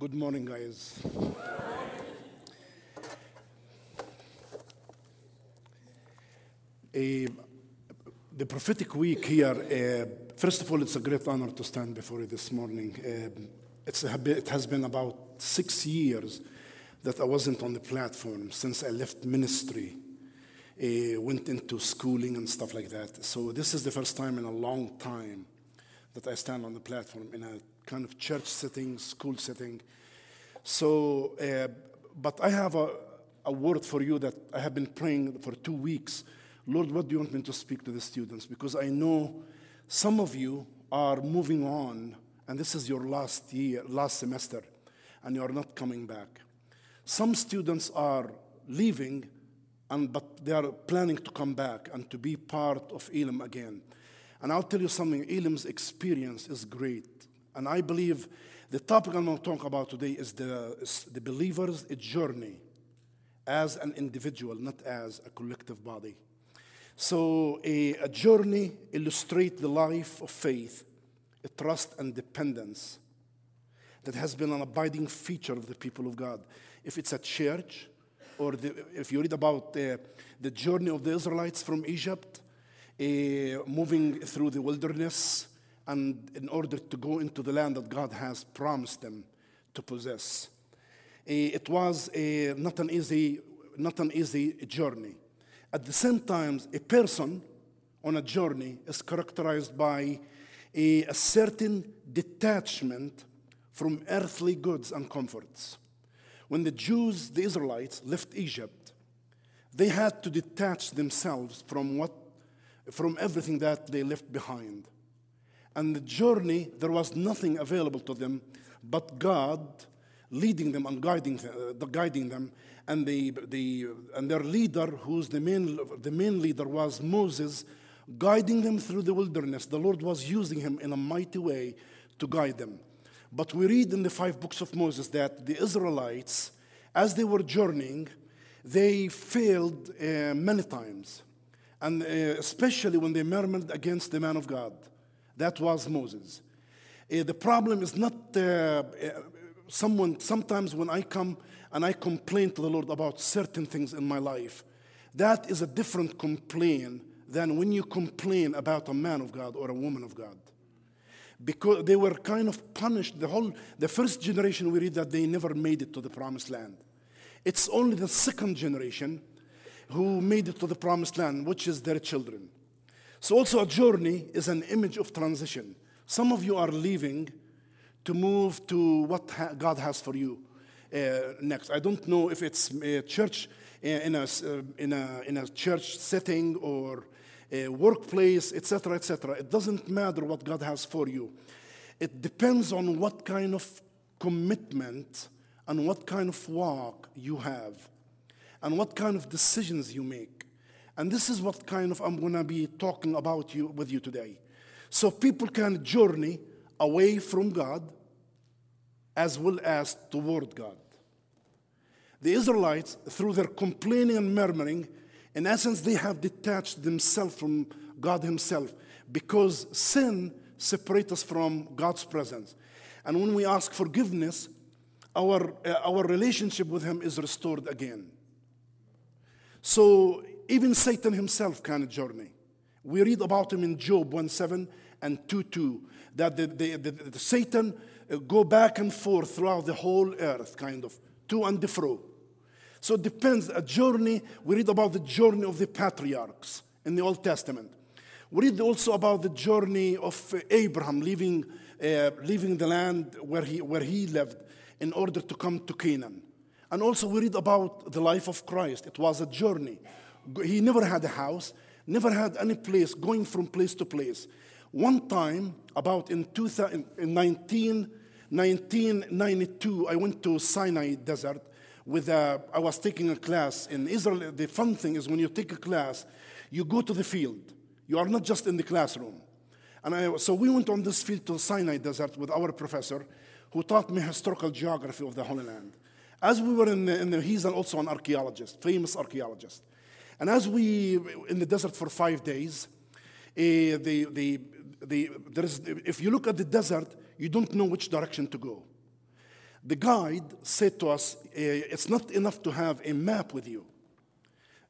Good morning, guys. Eh, the prophetic week here, uh, first of all, it's a great honor to stand before you this morning. Uh, it has been about six years that I wasn't on the platform since I left ministry, uh, went into schooling and stuff like that. So, this is the first time in a long time that I stand on the platform in a kind of church setting, school setting. So, uh, but I have a, a word for you that I have been praying for two weeks. Lord, what do you want me to speak to the students? Because I know some of you are moving on, and this is your last year, last semester, and you are not coming back. Some students are leaving, and, but they are planning to come back and to be part of Elim again. And I'll tell you something Elim's experience is great. And I believe the topic I'm going to talk about today is the, the believer's journey as an individual, not as a collective body. So, a, a journey illustrates the life of faith, a trust and dependence that has been an abiding feature of the people of God. If it's a church, or the, if you read about the journey of the Israelites from Egypt, uh, moving through the wilderness, and in order to go into the land that God has promised them to possess. Uh, it was uh, not an easy, not an easy journey. At the same time, a person on a journey is characterized by a, a certain detachment from earthly goods and comforts. When the Jews, the Israelites, left Egypt, they had to detach themselves from what, from everything that they left behind. And the journey, there was nothing available to them but God leading them and guiding, uh, guiding them. And, the, the, and their leader, who's the main, the main leader, was Moses, guiding them through the wilderness. The Lord was using him in a mighty way to guide them. But we read in the five books of Moses that the Israelites, as they were journeying, they failed uh, many times. And uh, especially when they murmured against the man of God. That was Moses. Uh, the problem is not uh, someone, sometimes when I come and I complain to the Lord about certain things in my life, that is a different complaint than when you complain about a man of God or a woman of God. Because they were kind of punished. The whole, the first generation, we read that they never made it to the promised land. It's only the second generation who made it to the promised land, which is their children. So, also, a journey is an image of transition. Some of you are leaving to move to what ha- God has for you uh, next. I don't know if it's a church uh, in a, uh, in a, in a church setting or a workplace, etc., etc. It doesn't matter what God has for you. It depends on what kind of commitment and what kind of walk you have and what kind of decisions you make. And this is what kind of I'm going to be talking about you with you today. So people can journey away from God as well as toward God. The Israelites, through their complaining and murmuring, in essence, they have detached themselves from God Himself because sin separates us from God's presence. And when we ask forgiveness, our, uh, our relationship with Him is restored again. So even Satan himself can journey. We read about him in Job 1:7 and 2 2, that the, the, the, the Satan uh, go back and forth throughout the whole earth, kind of, to and fro. So it depends. A journey, we read about the journey of the patriarchs in the Old Testament. We read also about the journey of uh, Abraham leaving, uh, leaving the land where he, where he lived in order to come to Canaan. And also, we read about the life of Christ. It was a journey. He never had a house, never had any place, going from place to place. One time, about in, 2000, in 19, 1992, I went to Sinai Desert with a, I was taking a class in Israel. The fun thing is when you take a class, you go to the field. You are not just in the classroom. And I, so we went on this field to Sinai Desert with our professor, who taught me historical geography of the Holy Land. As we were in the, in the he's also an archaeologist, famous archaeologist. And as we in the desert for five days, uh, the, the, the, there is, if you look at the desert, you don't know which direction to go. The guide said to us, eh, It's not enough to have a map with you.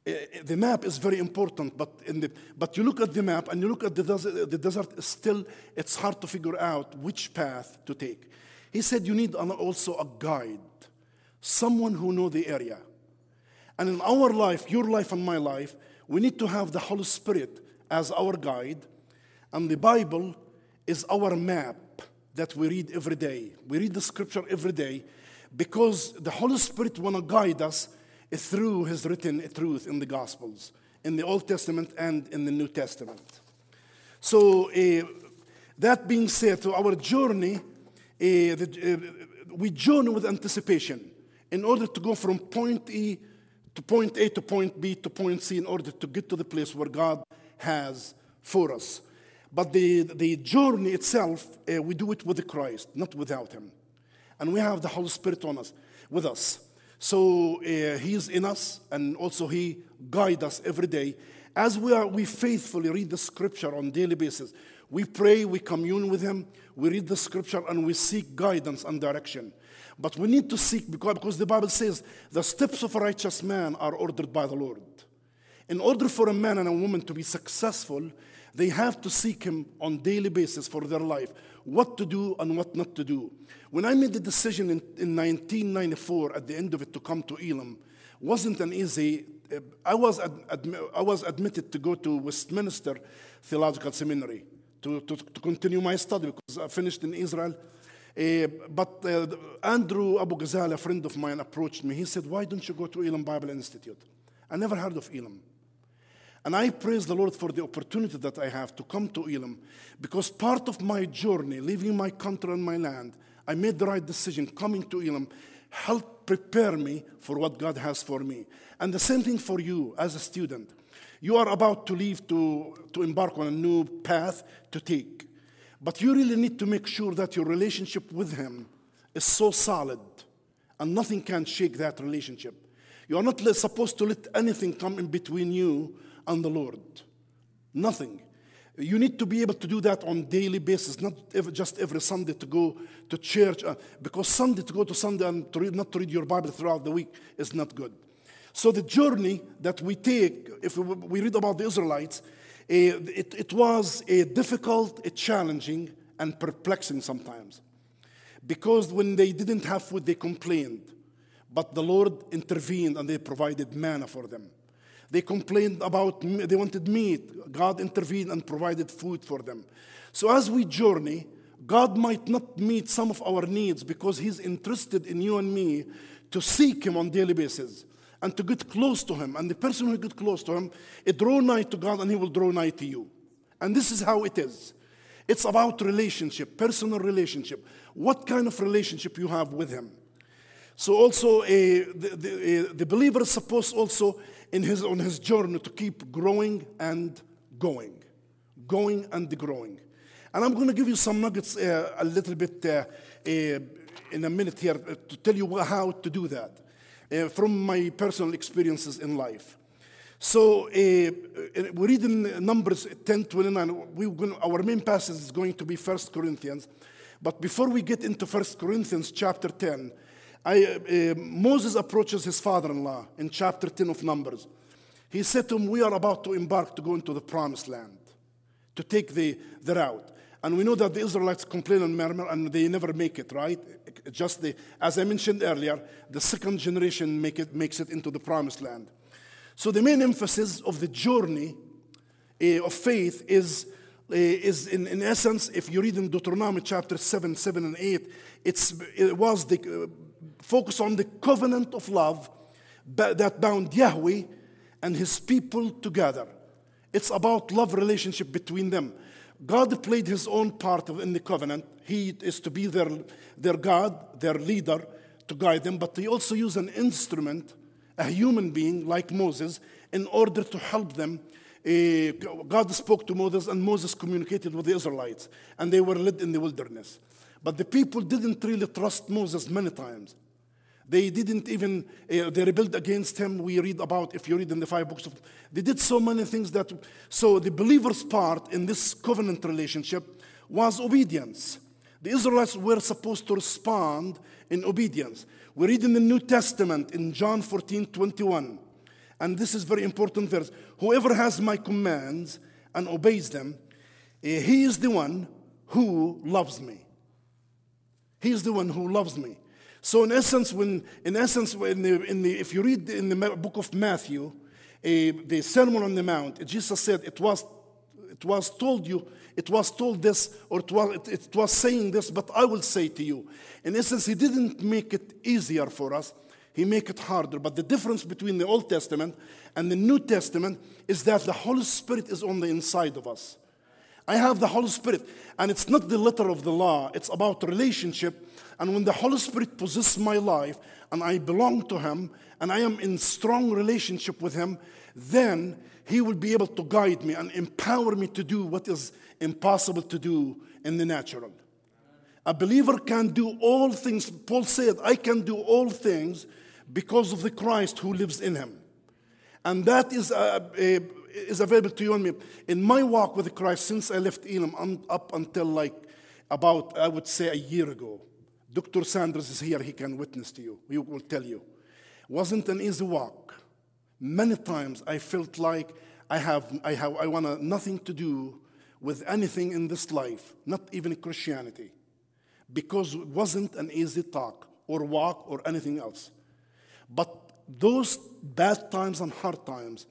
Eh, The map is very important, but, in the, but you look at the map and you look at the desert, the desert, still it's hard to figure out which path to take. He said you need an- also a guide, someone who know the area. And in our life, your life and my life, we need to have the Holy Spirit as our guide, and the Bible is our map that we read every day. We read the scripture every day because the Holy Spirit want to guide us through his written truth in the Gospels, in the Old Testament and in the New Testament. So, uh, that being said, to our journey, uh, the, uh, we journey with anticipation in order to go from point E to point A to point B to point C in order to get to the place where God has for us. But the, the journey itself, uh, we do it with Christ, not without Him. And we have the Holy Spirit on us, with us. So uh, He's in us, and also He guides us every day. As we are, we faithfully read the Scripture on daily basis. We pray, we commune with Him, we read the Scripture, and we seek guidance and direction. But we need to seek because, because the Bible says the steps of a righteous man are ordered by the Lord. In order for a man and a woman to be successful, they have to seek him on daily basis for their life, what to do and what not to do. When I made the decision in, in 1994, at the end of it, to come to Elim, wasn't an easy. uh, I was, I was admitted to go to Westminster Theological Seminary to, to, to continue my study because I finished in Israel. Uh, but uh, Andrew Abu Ghazal, a friend of mine, approached me. He said, Why don't you go to Elim Bible Institute? I never heard of Elim. And I praise the Lord for the opportunity that I have to come to Elim because part of my journey, leaving my country and my land, I made the right decision coming to Elim helped prepare me for what God has for me. And the same thing for you as a student. You are about to leave to, to embark on a new path to take. But you really need to make sure that your relationship with Him is so solid and nothing can shake that relationship. You are not supposed to let anything come in between you and the Lord. Nothing. You need to be able to do that on daily basis, not ever, just every Sunday to go to church. uh, because Sunday to go to Sunday and to read, not to read your Bible throughout the week is not good. So the journey that we take, if we, read about the Israelites, it, it was a difficult, a challenging, and perplexing sometimes. Because when they didn't have food, they complained. But the Lord intervened and they provided manna for them. They complained about, they wanted meat. God intervened and provided food for them. So as we journey, God might not meet some of our needs because He's interested in you and me to seek Him on daily basis and to get close to Him. And the person who gets close to Him, it draw nigh to God and He will draw nigh to you. And this is how it is. It's about relationship, personal relationship. What kind of relationship you have with Him. So also, uh, the, the, uh, the believer is supposed also in his, on his journey to keep growing and going. Going and growing. And I'm going to give you some nuggets uh, a little bit in a minute here to tell you how to do that uh, from my personal experiences in life. So uh, uh, we read in Numbers 10 29. We going our main passage is going to be 1 Corinthians. But before we get into 1 Corinthians chapter 10, I, uh, Moses approaches his father in law in chapter 10 of Numbers. He said to him, We are about to embark to go into the promised land, to take the, the route. And we know that the Israelites complain and murmur and they never make it, right? Just the, as I mentioned earlier, the second generation make it, makes it into the promised land. So the main emphasis of the journey uh, of faith is, uh, is in, in essence, if you read in Deuteronomy chapter 7, 7 and 8, it's, it was the uh, focus on the covenant of love that bound Yahweh and his people together. It's about love relationship between them. God played his own part in the covenant. He is to be their, their God, their leader, to guide them, but he also used an instrument, a human being like Moses, in order to help them. Eh, God spoke to Moses, and Moses communicated with the Israelites, and they were led in the wilderness. But the people didn't really trust Moses many times. They didn't even, uh, they rebelled against him. We read about, if you read in the five books of, they did so many things that, so the believer's part in this covenant relationship was obedience. The Israelites were supposed to respond in obedience. We read in the New Testament in John 14 21, and this is very important verse. Whoever has my commands and obeys them, eh, he is the one who loves me. He is the one who loves me. So in essence, when in essence, in the, in the, if you read in the book of Matthew, the Sermon on the Mount, Jesus said, "It was, it was told you, it was told this, or it was, it, it was saying this, but I will say to you." In essence, He didn't make it easier for us; He made it harder. But the difference between the Old Testament and the New Testament is that the Holy Spirit is on the inside of us. I have the Holy Spirit, and it's not the letter of the law; it's about relationship and when the Holy Spirit possesses my life and I belong to Him and I am in strong relationship with Him, then He will be able to guide me and empower me to do what is impossible to do in the natural. A believer can do all things. Paul said, I can do all things because of the Christ who lives in him. And that is, a, uh, is available to you and me. In my walk with Christ, since I left Elim up until like about, I would say, a year ago, Dr. Sanders is here, he can witness to you. He will tell you. Wasn't an easy walk. Many times I felt like I have, I have, I want nothing to do with anything in this life, not even Christianity, because it wasn't an easy talk or walk or anything else. But those bad times and hard times,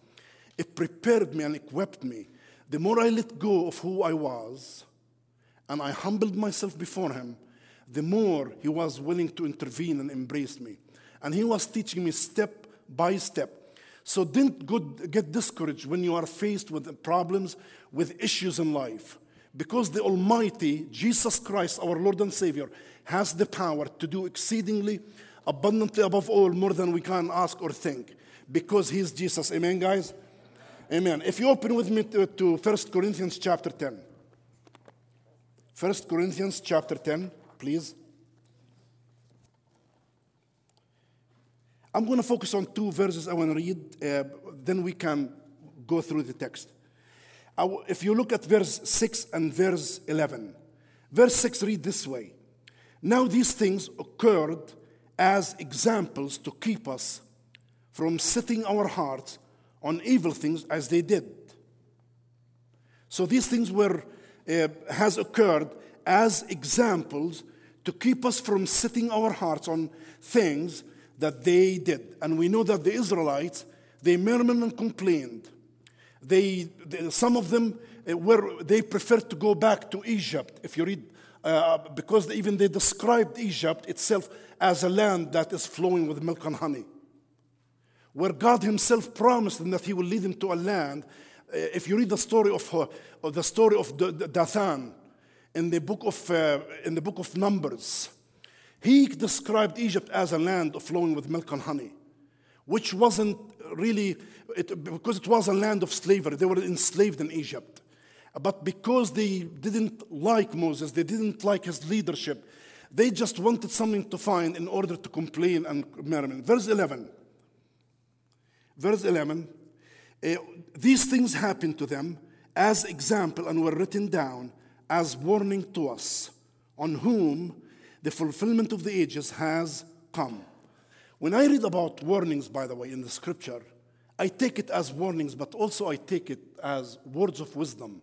it prepared me and equipped me. The more I let go of who I was and I humbled myself before Him, the more he was willing to intervene and embrace me. And he was teaching me step by step. So don't get discouraged when you are faced with problems, with issues in life. Because the Almighty, Jesus Christ, our Lord and Savior, has the power to do exceedingly abundantly above all more than we can ask or think. Because He's Jesus. Amen, guys? Amen. If you open with me to, to 1 Corinthians chapter 10. 1 Corinthians chapter 10 please. I'm going to focus on two verses I want to read, uh, then we can go through the text. if you look at verse 6 and verse 11, verse 6 read this way Now these things occurred as examples to keep us from setting our hearts on evil things as they did. So these things were, uh, has occurred as examples to keep us from setting our hearts on things that they did. And we know that the Israelites, they murmured and complained. They, they some of them uh, were, they preferred to go back to Egypt. If you read, uh, because even they described Egypt itself as a land that is flowing with milk and honey. Where God Himself promised them that He will lead them to a land. Uh, if you read the story of, uh, the story of Dathan, in the book of, uh, in the book of Numbers. He described Egypt as a land flowing with milk and honey, which wasn't really, it, because it was a land of slavery. They were enslaved in Egypt. But because they didn't like Moses, they didn't like his leadership, they just wanted something to find in order to complain and murmur. Verse 11. Verse 11. Uh, these things happened to them as example and were written down as warning to us, on whom the fulfillment of the ages has come. When I read about warnings, by the way, in the scripture, I take it as warnings, but also I take it as words of wisdom.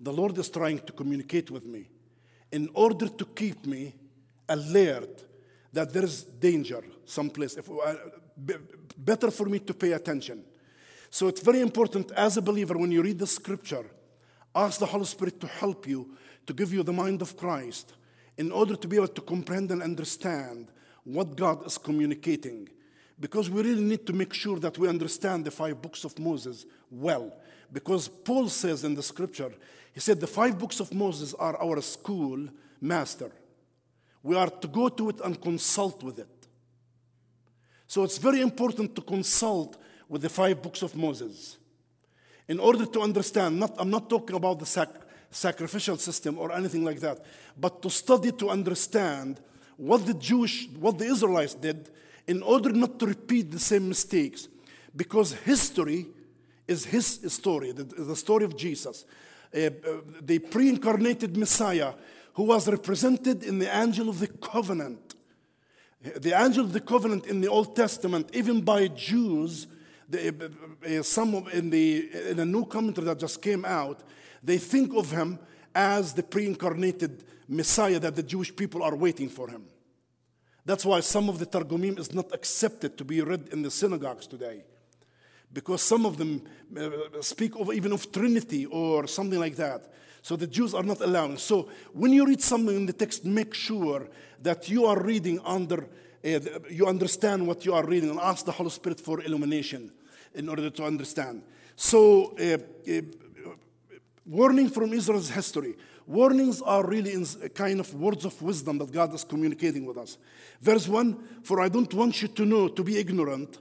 The Lord is trying to communicate with me in order to keep me alert that there is danger someplace. If, uh, better for me to pay attention. So it's very important as a believer when you read the scripture Ask the Holy Spirit to help you, to give you the mind of Christ, in order to be able to comprehend and understand what God is communicating. Because we really need to make sure that we understand the five books of Moses well. Because Paul says in the scripture, he said, the five books of Moses are our school master. We are to go to it and consult with it. So it's very important to consult with the five books of Moses in order to understand, not, I'm not talking about the sac- sacrificial system or anything like that, but to study to understand what the Jewish, what the Israelites did in order not to repeat the same mistakes. Because history is his story, the, the story of Jesus. Uh, uh, the pre incarnated Messiah who was represented in the angel of the covenant. The angel of the covenant in the Old Testament, even by Jews, the, uh, uh, some of, in the in a new commentary that just came out, they think of him as the pre-incarnated Messiah that the Jewish people are waiting for him. That's why some of the Targumim is not accepted to be read in the synagogues today. Because some of them uh, speak of even of Trinity or something like that. So the Jews are not allowing. So when you read something in the text, make sure that you are reading under, uh, you understand what you are reading and ask the Holy Spirit for illumination in order to understand. So, uh, uh, warning from Israel's history. Warnings are really in kind of words of wisdom that God is communicating with us. Verse 1 For I don't want you to know, to be ignorant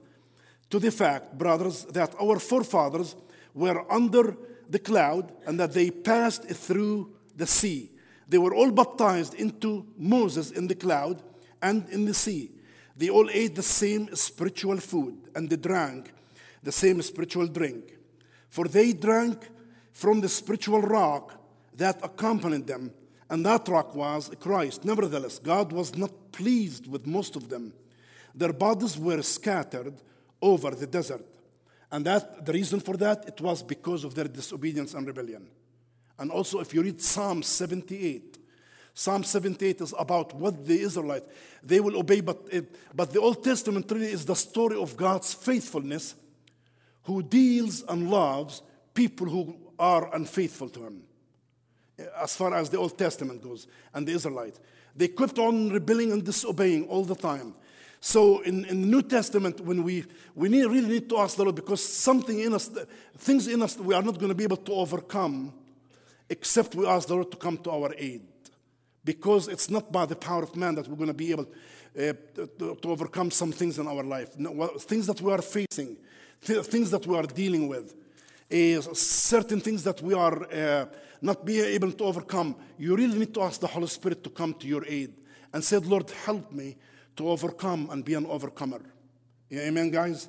to the fact, brothers, that our forefathers were under the cloud and that they passed through the sea. They were all baptized into Moses in the cloud and in the sea. They all ate the same spiritual food and they drank the same spiritual drink. For they drank from the spiritual rock that accompanied them, and that rock was Christ. Nevertheless, God was not pleased with most of them. Their bodies were scattered over the desert. And that the reason for that it was because of their disobedience and rebellion. And also if you read Psalm 78, Psalm 78 is about what the Israelites they will obey, but, it, but the Old Testament really is the story of God's faithfulness, who deals and loves people who are unfaithful to Him eh, as far as the Old Testament goes, and the Israelites. They kept on rebelling and disobeying all the time. So in, in the New Testament, when we, we need, really need to ask the Lord, because something in us, things in us we are not going to be able to overcome, except we ask the Lord to come to our aid. Because it's not by the power of man that we're going to be able uh, to, to, overcome some things in our life. No, things that we are facing, th- things that we are dealing with, uh, certain things that we are uh, not being able to overcome, you really need to ask the Holy Spirit to come to your aid and say, Lord, help me to overcome and be an overcomer. Yeah, amen, guys?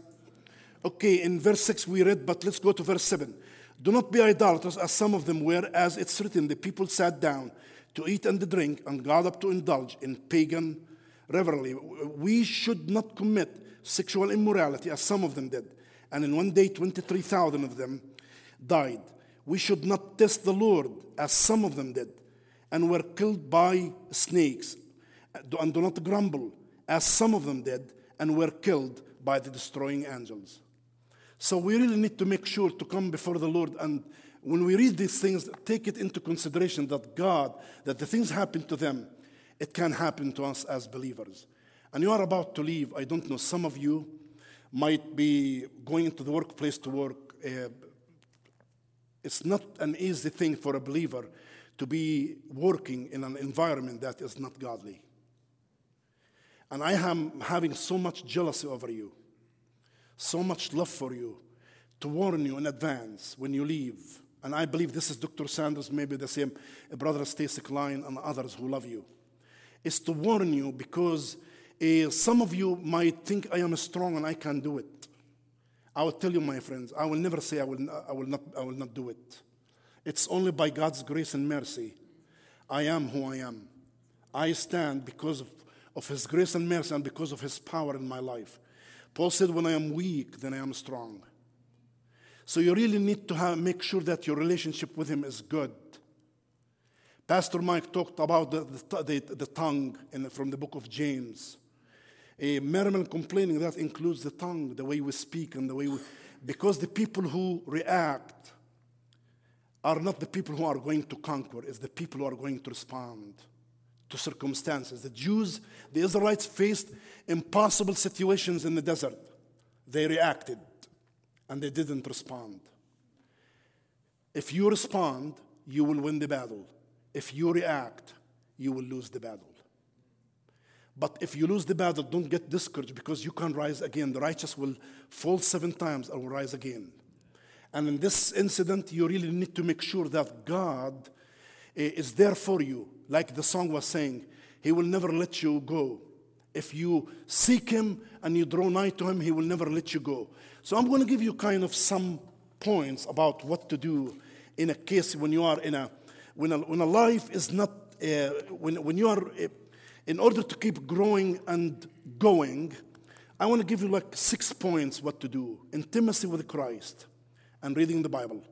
Okay, in verse 6 we read, but let's go to verse 7. Do not be idolaters as some of them were, as it's written, the people sat down to eat and to drink and got up to indulge in pagan revelry. We should not commit sexual immorality as some of them did. And in one day, 23,000 of them died. We should not test the Lord as some of them did and were killed by snakes. And do not grumble as some of them did and were killed by the destroying angels. So we really need to make sure to come before the Lord and when we read these things, take it into consideration that God, that the things happen to them, it can happen to us as believers. And you are about to leave. I don't know, some of you might be going into the workplace to work. Uh, it's not an easy thing for a believer to be working in an environment that is not godly. And I am having so much jealousy over you, so much love for you, to warn you in advance when you leave. And I believe this is Dr. Sanders, maybe the same brother Stacy Klein and others who love you. Is to warn you because uh, some of you might think I am strong and I can do it. I will tell you, my friends, I will never say I will, I will, not, I will not do it. It's only by God's grace and mercy I am who I am. I stand because of, of His grace and mercy and because of His power in my life. Paul said, When I am weak, then I am strong. So you really need to have, make sure that your relationship with Him is good. Pastor Mike talked about the, the, the, the tongue in, from the book of James. A merriment complaining, that includes the tongue, the way we speak and the way we. Because the people who react are not the people who are going to conquer, it's the people who are going to respond to circumstances. The Jews, the Israelites faced impossible situations in the desert. They reacted and they didn't respond. If you respond, you will win the battle. If you react, you will lose the battle. But if you lose the battle, don't get discouraged because you can rise again. The righteous will fall seven times and will rise again. And in this incident, you really need to make sure that God eh, is there for you. Like the song was saying, He will never let you go. If you seek Him and you draw nigh to Him, He will never let you go. So I'm going to give you kind of some points about what to do in a case when you are in a when a, when a life is not uh, when, when you are, uh, in order to keep growing and going, I want to give you like six points what to do. Intimacy with Christ and reading the Bible.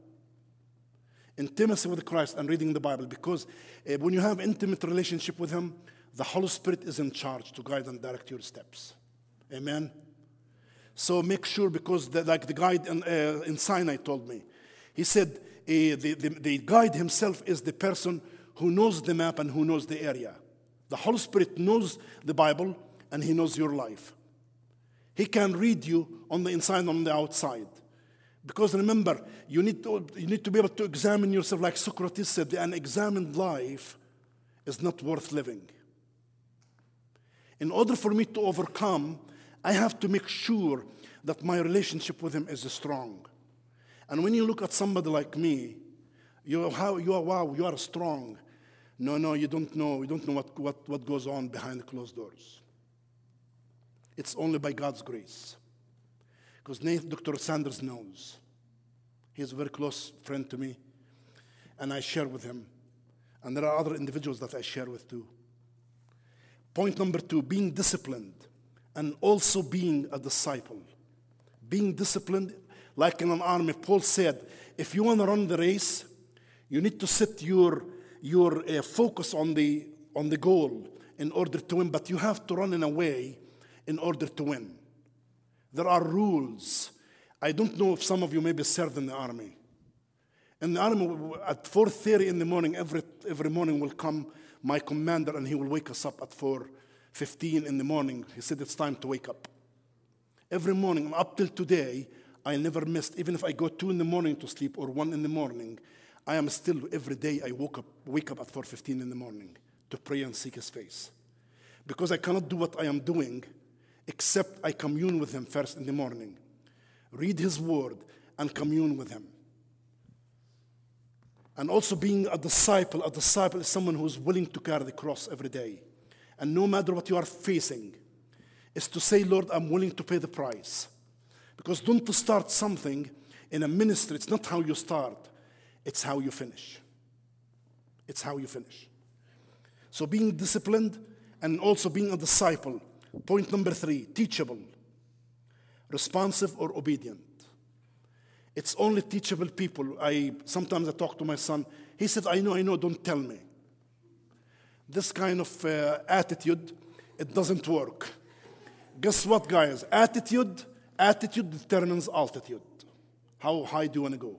Intimacy with Christ and reading the Bible because uh, when you have intimate relationship with Him, the Holy Spirit is in charge to guide and direct your steps. Amen. So make sure because the, like the guide in, uh, in Sinai told me, he said uh, the, the, the guide himself is the person who knows the map and who knows the area. The Holy Spirit knows the Bible and he knows your life. He can read you on the inside and on the outside. Because remember, you need, to, you need to be able to examine yourself, like Socrates said, the unexamined life is not worth living. In order for me to overcome, I have to make sure that my relationship with Him is strong. And when you look at somebody like me, you, how, you are, wow, you are strong. No, no, you don't know. You don't know what, what, what goes on behind closed doors. It's only by God's grace. Because Dr. Sanders knows. He's a very close friend to me, and I share with him. And there are other individuals that I share with too. Point number two being disciplined and also being a disciple. Being disciplined, like in an army, Paul said, if you want to run the race, you need to set your, your uh, focus on the, on the goal in order to win, but you have to run in a way in order to win. There are rules. I don't know if some of you maybe served in the army. In the army, at 4.30 in the morning, every, every morning will come my commander and he will wake us up at 4.15 in the morning. He said, it's time to wake up. Every morning, up till today, I never missed, even if I go 2 in the morning to sleep or 1 in the morning, I am still, every day, I woke up, wake up at 4.15 in the morning to pray and seek his face. Because I cannot do what I am doing except I commune with him first in the morning, read his word, and commune with him. And also being a disciple, a disciple is someone who is willing to carry the cross every day. And no matter what you are facing, is to say, Lord, I'm willing to pay the price. Because don't start something in a ministry, it's not how you start, it's how you finish. It's how you finish. So being disciplined and also being a disciple Point number three teachable, responsive, or obedient. It's only teachable people. I sometimes I talk to my son. He said, "I know, I know. Don't tell me." This kind of uh, attitude, it doesn't work. Guess what, guys? Attitude, attitude determines altitude. How high do you want to go?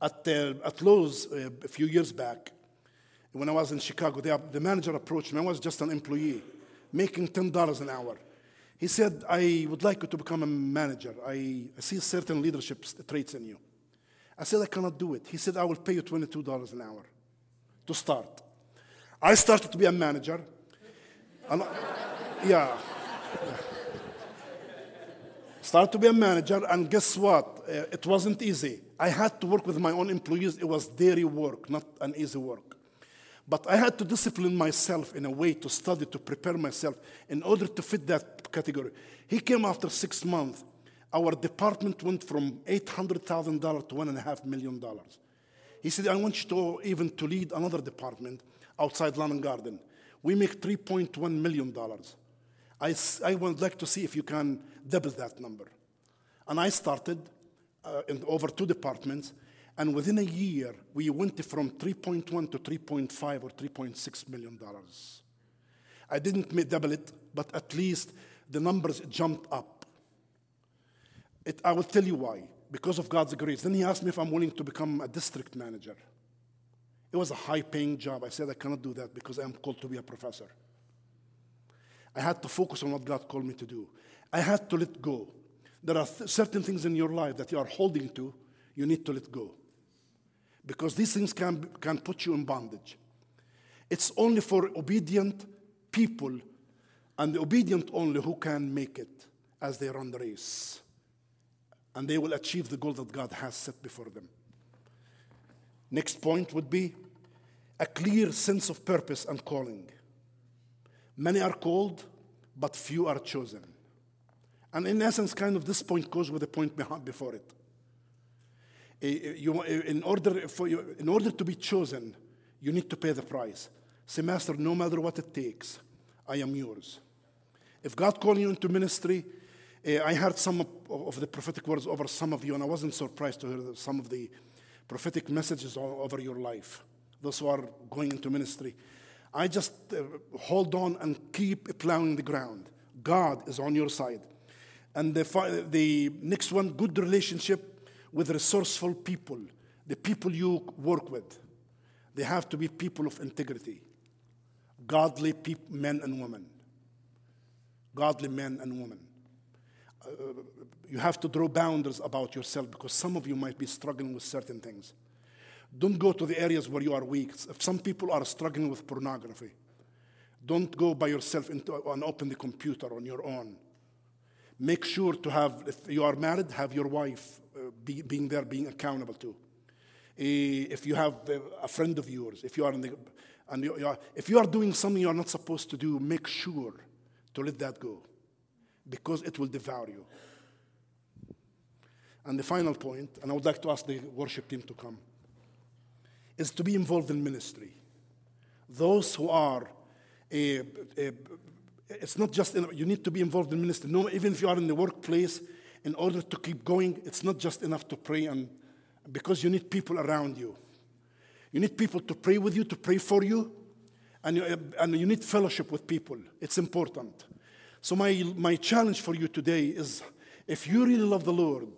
At uh, at Lowe's uh, a few years back, when I was in Chicago, the manager approached me. I was just an employee making $10 an hour. He said, I would like you to become a manager. I, I see certain leadership traits in you. I said, I cannot do it. He said, I will pay you $22 an hour to start. I started to be a manager. And, yeah. Started to be a manager, and guess what? Uh, it wasn't easy. I had to work with my own employees. It was daily work, not an easy work. But I had to discipline myself in a way to study, to prepare myself in order to fit that category. He came after six months. Our department went from $800,000 to $1.5 million. He said, I want you to even to lead another department outside Lawn and Garden. We make $3.1 million. I, I would like to see if you can double that number. And I started uh, in over two departments, and within a year, we went from 3.1 to 3.5 or 3.6 million dollars. I didn't double it, but at least the numbers jumped up. I will tell you why. Because of God's grace. Then he asked me if I'm willing to become a district manager. It was a high paying job. I said, I cannot do that because I'm called to be a professor. I had to focus on what God called me to do. I had to let go. There are certain things in your life that you are holding to, you need to let go because these things can, can put you in bondage. It's only for obedient people and the obedient only who can make it as they run the race. And they will achieve the goal that God has set before them. Next point would be a clear sense of purpose and calling. Many are called, but few are chosen. And in essence, kind of this point goes with the point before it. Eh, eh, you, eh, in, order for you, in order to be chosen, you need to pay the price. Say, Master, no matter what it takes, I am yours. If God called you into ministry, I heard some of, the prophetic words over some of you, and I wasn't surprised to hear some of the prophetic messages over your life. Those who are going into ministry. I just hold on and keep plowing the ground. God is on your side. And the, the next one, good relationship with resourceful people, the people you work with. They have to be people of integrity, godly men and women. Godly men and women. Uh, you have to draw boundaries about yourself because some of you might be struggling with certain things. Don't go to the areas where you are weak. If some people are struggling with pornography, don't go by yourself into, and open the computer on your own. Make sure to have, if you are married, have your wife be, being there, being accountable to. Uh, if you have uh, a friend of yours, if you are in the, and you, you are, if you are doing something you are not supposed to do, make sure to let that go, because it will devour you. And the final point, and I would like to ask the worship team to come, is to be involved in ministry. Those who are a, a, it's not just in, you need to be involved in ministry. No, even if you are in the workplace, in order to keep going, it's not just enough to pray, and because you need people around you. You need people to pray with you, to pray for you, and you, and you need fellowship with people. It's important. So my my challenge for you today is, if you really love the Lord,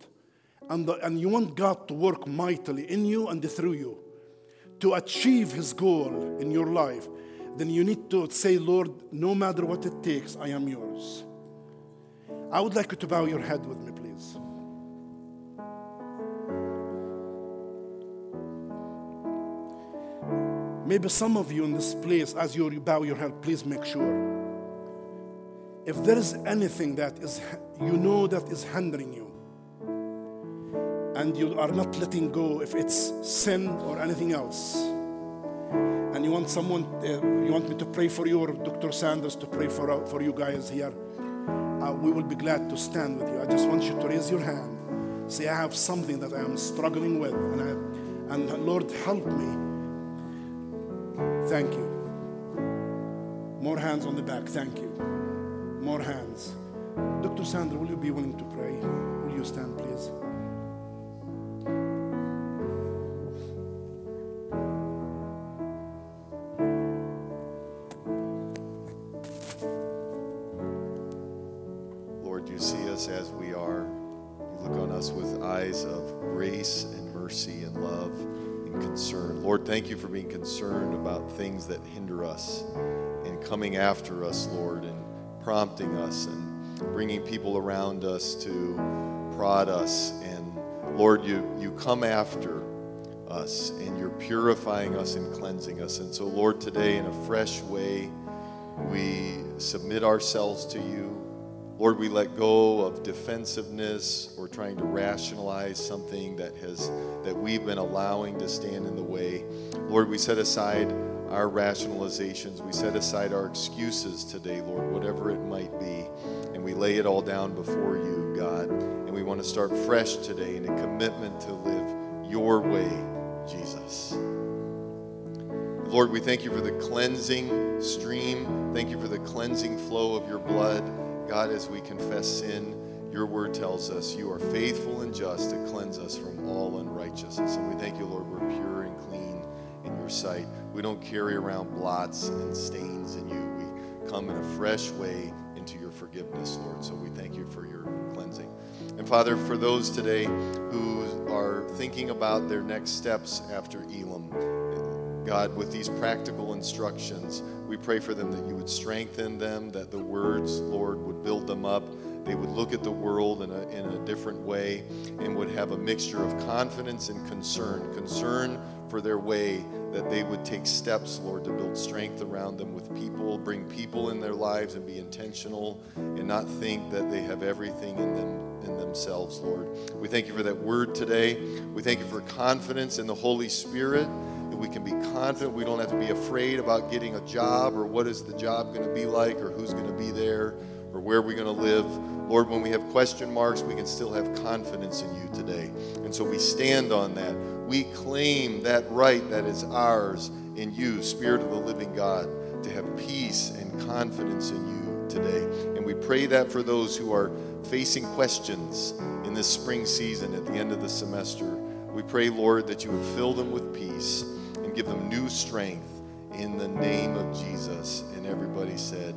and the, and you want God to work mightily in you and through you, to achieve His goal in your life then you need to say, Lord, no matter what it takes, I am yours. I would like you to bow your head with me, Maybe some of you in this place, as you bow your head, please make sure. If there is anything that is, you know, that is hindering you, and you are not letting go, if it's sin or anything else, and you want someone, uh, you want me to pray for you or Dr. Sanders to pray for, uh, for you guys here, uh, we will be glad to stand with you. I just want you to raise your hand. Say, I have something that I am struggling with, and, I, and Lord, help me. Thank you. More hands on the back. Thank you. More hands. Dr. Sanders, will you be willing to pray? Will you stand, please? Being concerned about things that hinder us and coming after us, Lord, and prompting us and bringing people around us to prod us. And Lord, you, you come after us and you're purifying us and cleansing us. And so, Lord, today in a fresh way, we submit ourselves to you. Lord, we let go of defensiveness or trying to rationalize something that has that we've been allowing to stand in the way. Lord, we set aside our rationalizations. We set aside our excuses today, Lord, whatever it might be, and we lay it all down before you, God. And we want to start fresh today in a commitment to live your way, Jesus. Lord, we thank you for the cleansing stream. Thank you for the cleansing flow of your blood. God, as we confess sin, your word tells us you are faithful and just to cleanse us from all unrighteousness. And we thank you, Lord, we're pure sight. We don't carry around blots and stains in you. We come in a fresh way into your forgiveness, Lord. So we thank you for your cleansing. And Father, for those today who are thinking about their next steps after Elim, God, with these practical instructions, we pray for them that you would strengthen them, that the words, Lord, would build them up. They would look at the world in a, in a different way and would have a mixture of confidence and concern. Concern for their way, that they would take steps, Lord, to build strength around them with people, bring people in their lives and be intentional and not think that they have everything in them in themselves, Lord. We thank you for that word today. We thank you for confidence in the Holy Spirit that we can be confident. We don't have to be afraid about getting a job or what is the job going to be like or who's going to be there or where we're going to live. Lord, when we have question marks, we can still have confidence in you today. And so we stand on that. We claim that right that is ours in you, Spirit of the living God, to have peace and confidence in you today. And we pray that for those who are facing questions in this spring season at the end of the semester. We pray, Lord, that you would fill them with peace and give them new strength in the name of Jesus. And everybody said.